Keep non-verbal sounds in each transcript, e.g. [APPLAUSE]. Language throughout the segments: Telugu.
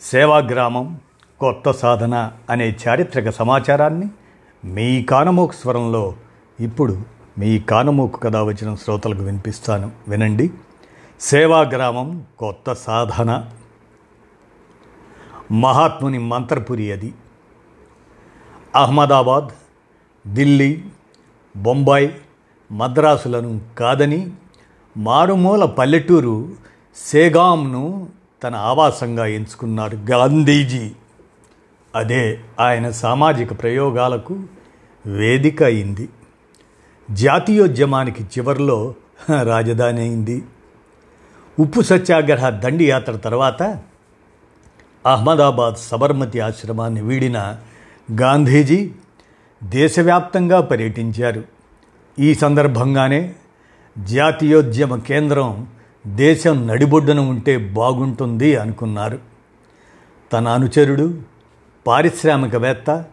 సేవాగ్రామం కొత్త సాధన అనే చారిత్రక సమాచారాన్ని మీ కానమోకు స్వరంలో ఇప్పుడు మీ కానమోకు కథ వచ్చిన శ్రోతలకు వినిపిస్తాను. వినండి. సేవాగ్రామం కొత్త సాధన. మహాత్ముని మంత్రపురి అది. అహ్మదాబాద్ ఢిల్లీ బొంబాయి మద్రాసులను కాదని మారుమూల పల్లెటూరు సేగాంను తన ఆవాసంగా ఎంచుకున్నారు గాంధీజీ. అదే ఆయన సామాజిక ప్రయోగాలకు వేదిక అయింది. జాతీయోద్యమానికి చివరిలో [LAUGHS] రాజధాని అయింది. ఉప్పు సత్యాగ్రహ దండియాత్ర తర్వాత అహ్మదాబాద్ సబర్మతి ఆశ్రమాన్ని వీడిన గాంధీజీ దేశవ్యాప్తంగా పర్యటించారు. ఈ సందర్భంగానే జాతీయోద్యమ కేంద్రం దేశం నడిబొడ్డున ఉంటే బాగుంటుంది అనుకున్నారు. తన అనుచరుడు పారిశ్రామికవేత్త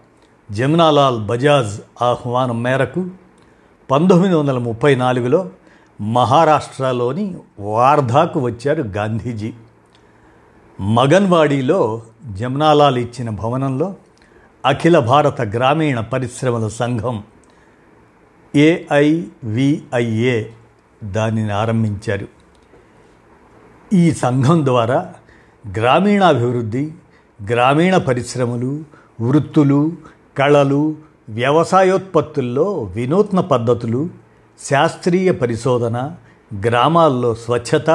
జమునాలాల్ బజాజ్ ఆహ్వానం మేరకు పంతొమ్మిది వందల ముప్పై నాలుగులో మహారాష్ట్రలోని వార్ధాకు వచ్చారు గాంధీజీ. మగన్వాడీలో జమునాలాల్ ఇచ్చిన భవనంలో అఖిల భారత గ్రామీణ పరిశ్రమల సంఘం ఏఐవిఐఏ దానిని ఆరంభించారు. ఈ సంఘం ద్వారా గ్రామీణాభివృద్ధి గ్రామీణ పరిశ్రమలు వృత్తులు కళలు వ్యవసాయోత్పత్తుల్లో వినూత్న పద్ధతులు శాస్త్రీయ పరిశోధన గ్రామాల్లో స్వచ్ఛత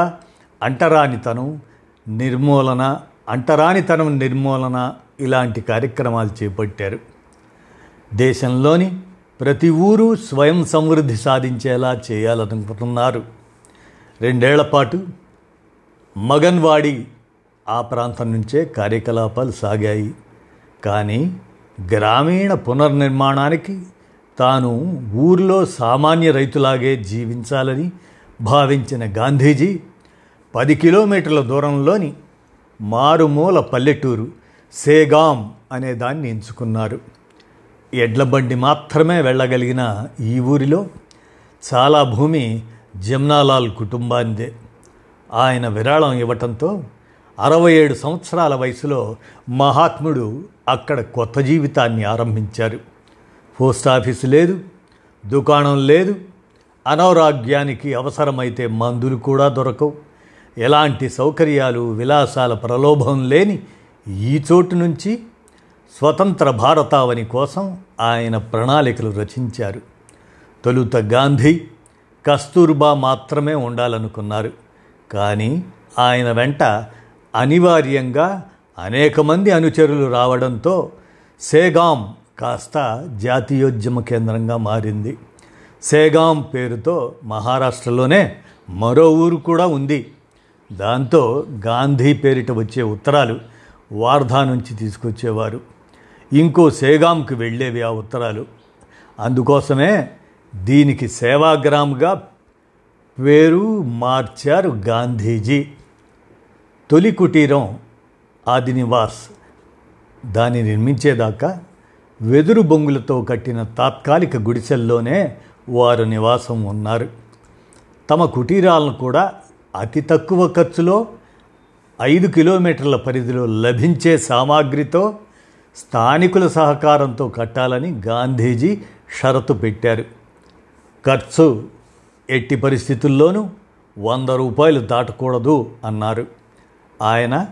అంటరానితనం నిర్మూలన అంటరానితనం నిర్మూలన ఇలాంటి కార్యక్రమాలు చేపట్టారు. దేశంలోని ప్రతి ఊరు స్వయం సమృద్ధి సాధించేలా చేయాలనుకుంటున్నారు. రెండేళ్ళ పాటు మగన్వాడి ఆ ప్రాంతం నుంచే కార్యకలాపాలు సాగాయి. కానీ గ్రామీణ పునర్నిర్మాణానికి తాను ఊరిలో సామాన్య రైతులాగే జీవించాలని భావించిన గాంధీజీ పది కిలోమీటర్ల దూరంలోని మారుమూల పల్లెటూరు సేగాం అనే దాన్ని ఎంచుకున్నారు. ఎడ్లబండి మాత్రమే వెళ్ళగలిగిన ఈ ఊరిలో చాలా భూమి జమ్నాలాల్ కుటుంబానిదే. ఆయన విరాళం ఇవ్వటంతో అరవై ఏడు సంవత్సరాల వయసులో మహాత్ముడు అక్కడ కొత్త జీవితాన్ని ఆరంభించారు. పోస్ట్ ఆఫీసు లేదు దుకాణం లేదు అనారోగ్యానికి అవసరమైతే మందులు కూడా దొరకవు. ఎలాంటి సౌకర్యాలు విలాసాల ప్రలోభం లేని ఈ చోటు నుంచి స్వతంత్ర భారతావని కోసం ఆయన ప్రణాళికలు రచించారు. తొలుత గాంధీ కస్తూర్బా మాత్రమే ఉండాలనుకున్నారు. కానీ ఆయన వెంట అనివార్యంగా అనేక మంది అనుచరులు రావడంతో సేగాం కాస్త జాతీయోద్యమ కేంద్రంగా మారింది. సేగాం పేరుతో మహారాష్ట్రలోనే మరో ఊరు కూడా ఉంది. దాంతో గాంధీ పేరిట వచ్చే ఉత్తరాలు వార్ధా నుంచి తీసుకొచ్చేవారు. ఇంకో సేగాంకి వెళ్ళేవి ఆ ఉత్తరాలు. అందుకోసమే దీనికి సేవాగ్రామ్గా వేరు మార్చారు గాంధీజీ. తొలి కుటీరం ఆదినివాస్. దాన్ని నిర్మించేదాకా వెదురు బొంగులతో కట్టిన తాత్కాలిక గుడిసెల్లోనే వారు నివాసం ఉన్నారు. తమ కుటీరాలను కూడా అతి తక్కువ ఖర్చులో ఐదు కిలోమీటర్ల పరిధిలో లభించే సామాగ్రితో స్థానికుల సహకారంతో కట్టాలని గాంధీజీ షరతు పెట్టారు. ఖర్చు ఎట్టి పరిస్థితుల్లోనూ వంద రూపాయలు దాటకూడదు అన్నారు. ఆయన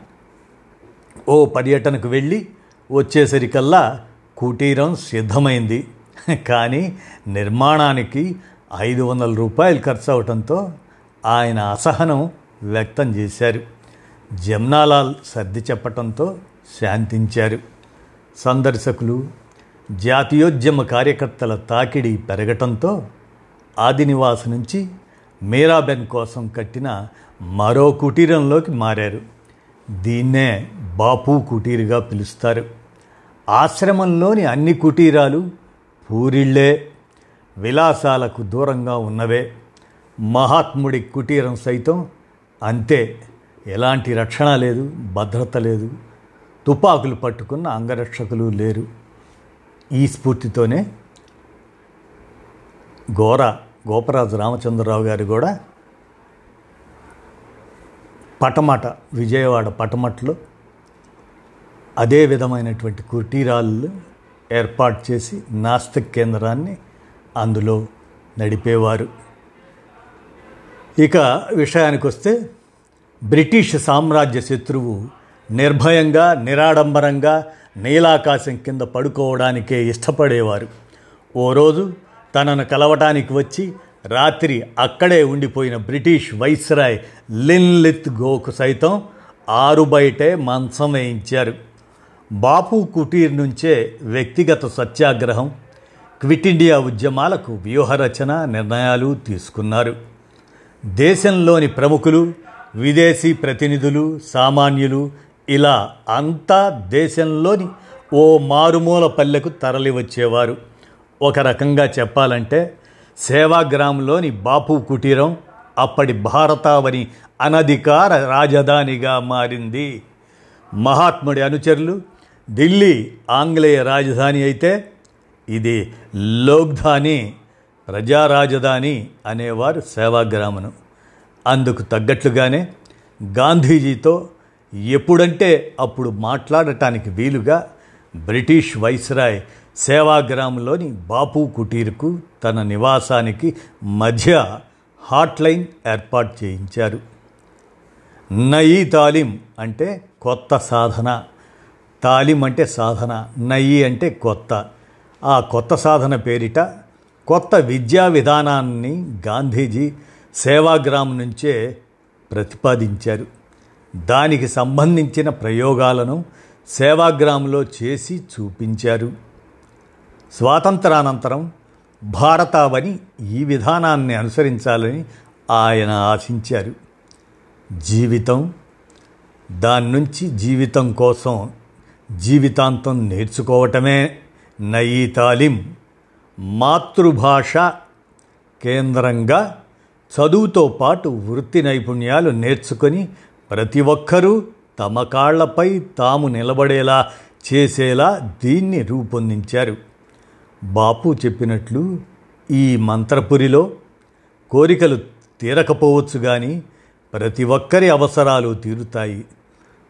ఓ పర్యటనకు వెళ్ళి వచ్చేసరికల్లా కుటీరం సిద్ధమైంది. కానీ నిర్మాణానికి ఐదు వందల రూపాయలు ఖర్చు అవటంతో ఆయన అసహనం వ్యక్తం చేశారు. జమ్నాలాల్ సర్ది చెప్పటంతో శాంతించారు. సందర్శకులు జాతీయోద్యమ కార్యకర్తల తాకిడి పెరగటంతో ఆదినివాస్ నుంచి మీరాబెన్ కోసం కట్టిన మరో కుటీరంలోకి మారారు. దీన్నే బాపు కుటీరుగా పిలుస్తారు. ఆశ్రమంలోని అన్ని కుటీరాలు పూరిళ్ళే విలాసాలకు దూరంగా ఉన్నవే. మహాత్ముడి కుటీరం సైతం అంతే. ఎలాంటి రక్షణ లేదు భద్రత లేదు. తుపాకులు పట్టుకున్న అంగరక్షకులు లేరు. ఈ స్ఫూర్తితోనే ఘోర గోపరాజు రామచంద్రరావు గారు కూడా పటమట విజయవాడ పటమట్లు అదే విధమైనటువంటి కుటీరాలు ఏర్పాటు చేసి నాస్తిక్ కేంద్రాన్ని అందులో నడిపేవారు. ఇక విషయానికి వస్తే బ్రిటిష్ సామ్రాజ్య శత్రువు నిర్భయంగా నిరాడంబరంగా నీలాకాశం కింద పడుకోవడానికే ఇష్టపడేవారు. ఓ రోజు తనను కలవటానికి వచ్చి రాత్రి అక్కడే ఉండిపోయిన బ్రిటిష్ వైస్రాయ్ లిన్లిత్ గోకు సైతం ఆరు బయటే మంచం వేయించారు. బాపు కుటీర్ నుంచే వ్యక్తిగత సత్యాగ్రహం క్విట్ ఇండియా ఉద్యమాలకు వ్యూహరచన నిర్ణయాలు తీసుకున్నారు. దేశంలోని ప్రముఖులు విదేశీ ప్రతినిధులు సామాన్యులు ఇలా అంతా దేశంలోని ఓ మారుమూల పల్లెకు తరలి వచ్చేవారు ఒక రకంగా చెప్పాలంటే సేవాగ్రామంలోని బాపు కుటీరం అప్పటి భారతావని అనధికార రాజధానిగా మారింది. మహాత్ముడి అనుచరులు ఢిల్లీ ఆంగ్లేయ రాజధాని అయితే ఇది లోక్ధాని ప్రజా రాజధాని అనేవారు సేవాగ్రామను. అందుకు తగ్గట్లుగానే గాంధీజీతో ఎప్పుడంటే అప్పుడు మాట్లాడటానికి వీలుగా బ్రిటిష్ వైస్రాయ్ సేవాగ్రామ్లోని బాపు కుటీర్కు తన నివాసానికి మధ్య హాట్లైన్ ఏర్పాటు చేయించారు. నయీ తాలిం అంటే కొత్త సాధన. తాలిం అంటే సాధన నయీ అంటే కొత్త. ఆ కొత్త సాధన పేరిట కొత్త విద్యా విధానాన్ని గాంధీజీ సేవాగ్రామ్ నుంచే ప్రతిపాదించారు. దానికి సంబంధించిన ప్రయోగాలను సేవాగ్రాములో చేసి చూపించారు. స్వాతంత్రానంతరం భారతావని ఈ విధానాన్ని అనుసరించాలని ఆయన ఆశించారు. జీవితం దాని నుంచి జీవితం కోసం జీవితాంతం నేర్చుకోవటమే నయీ తాలిం మాతృభాష కేంద్రంగా చదువుతో పాటు వృత్తి నైపుణ్యాలు నేర్చుకొని ప్రతి ఒక్కరూ తమ కాళ్ళపై తాము నిలబడేలా చేసేలా దీన్ని రూపొందించారు. బాపు చెప్పినట్లు ఈ మంత్రపురిలో కోరికలు తీరకపోవచ్చు కానీ ప్రతి ఒక్కరి అవసరాలు తీరుతాయి.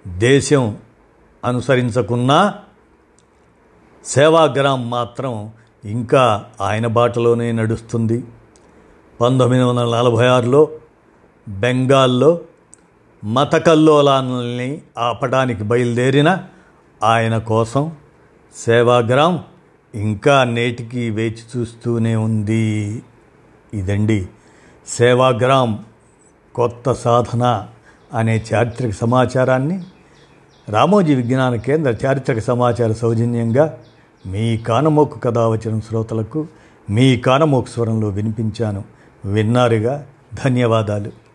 దేశం అనుసరించకున్నా సేవాగ్రామ్ మాత్రం ఇంకా ఆయన బాటలోనే నడుస్తుంది. పంతొమ్మిది వందల నలభై ఆరులో బెంగాల్లో మత కల్లోలాలని ఆపడానికి బయలుదేరిన ఆయన కోసం సేవాగ్రామ్ ఇంకా నేటికి వేచి చూస్తూనే ఉంది. ఇదండి సేవాగ్రామ్ కొత్త సాధన అనే చారిత్రక సమాచారాన్ని రామోజీ విజ్ఞాన కేంద్ర చారిత్రక సమాచార సౌజన్యంగా మీ కానమోకు కథ వచ్చిన శ్రోతలకు మీ కానమోకు స్వరంలో వినిపించాను. విన్నారుగా ధన్యవాదాలు.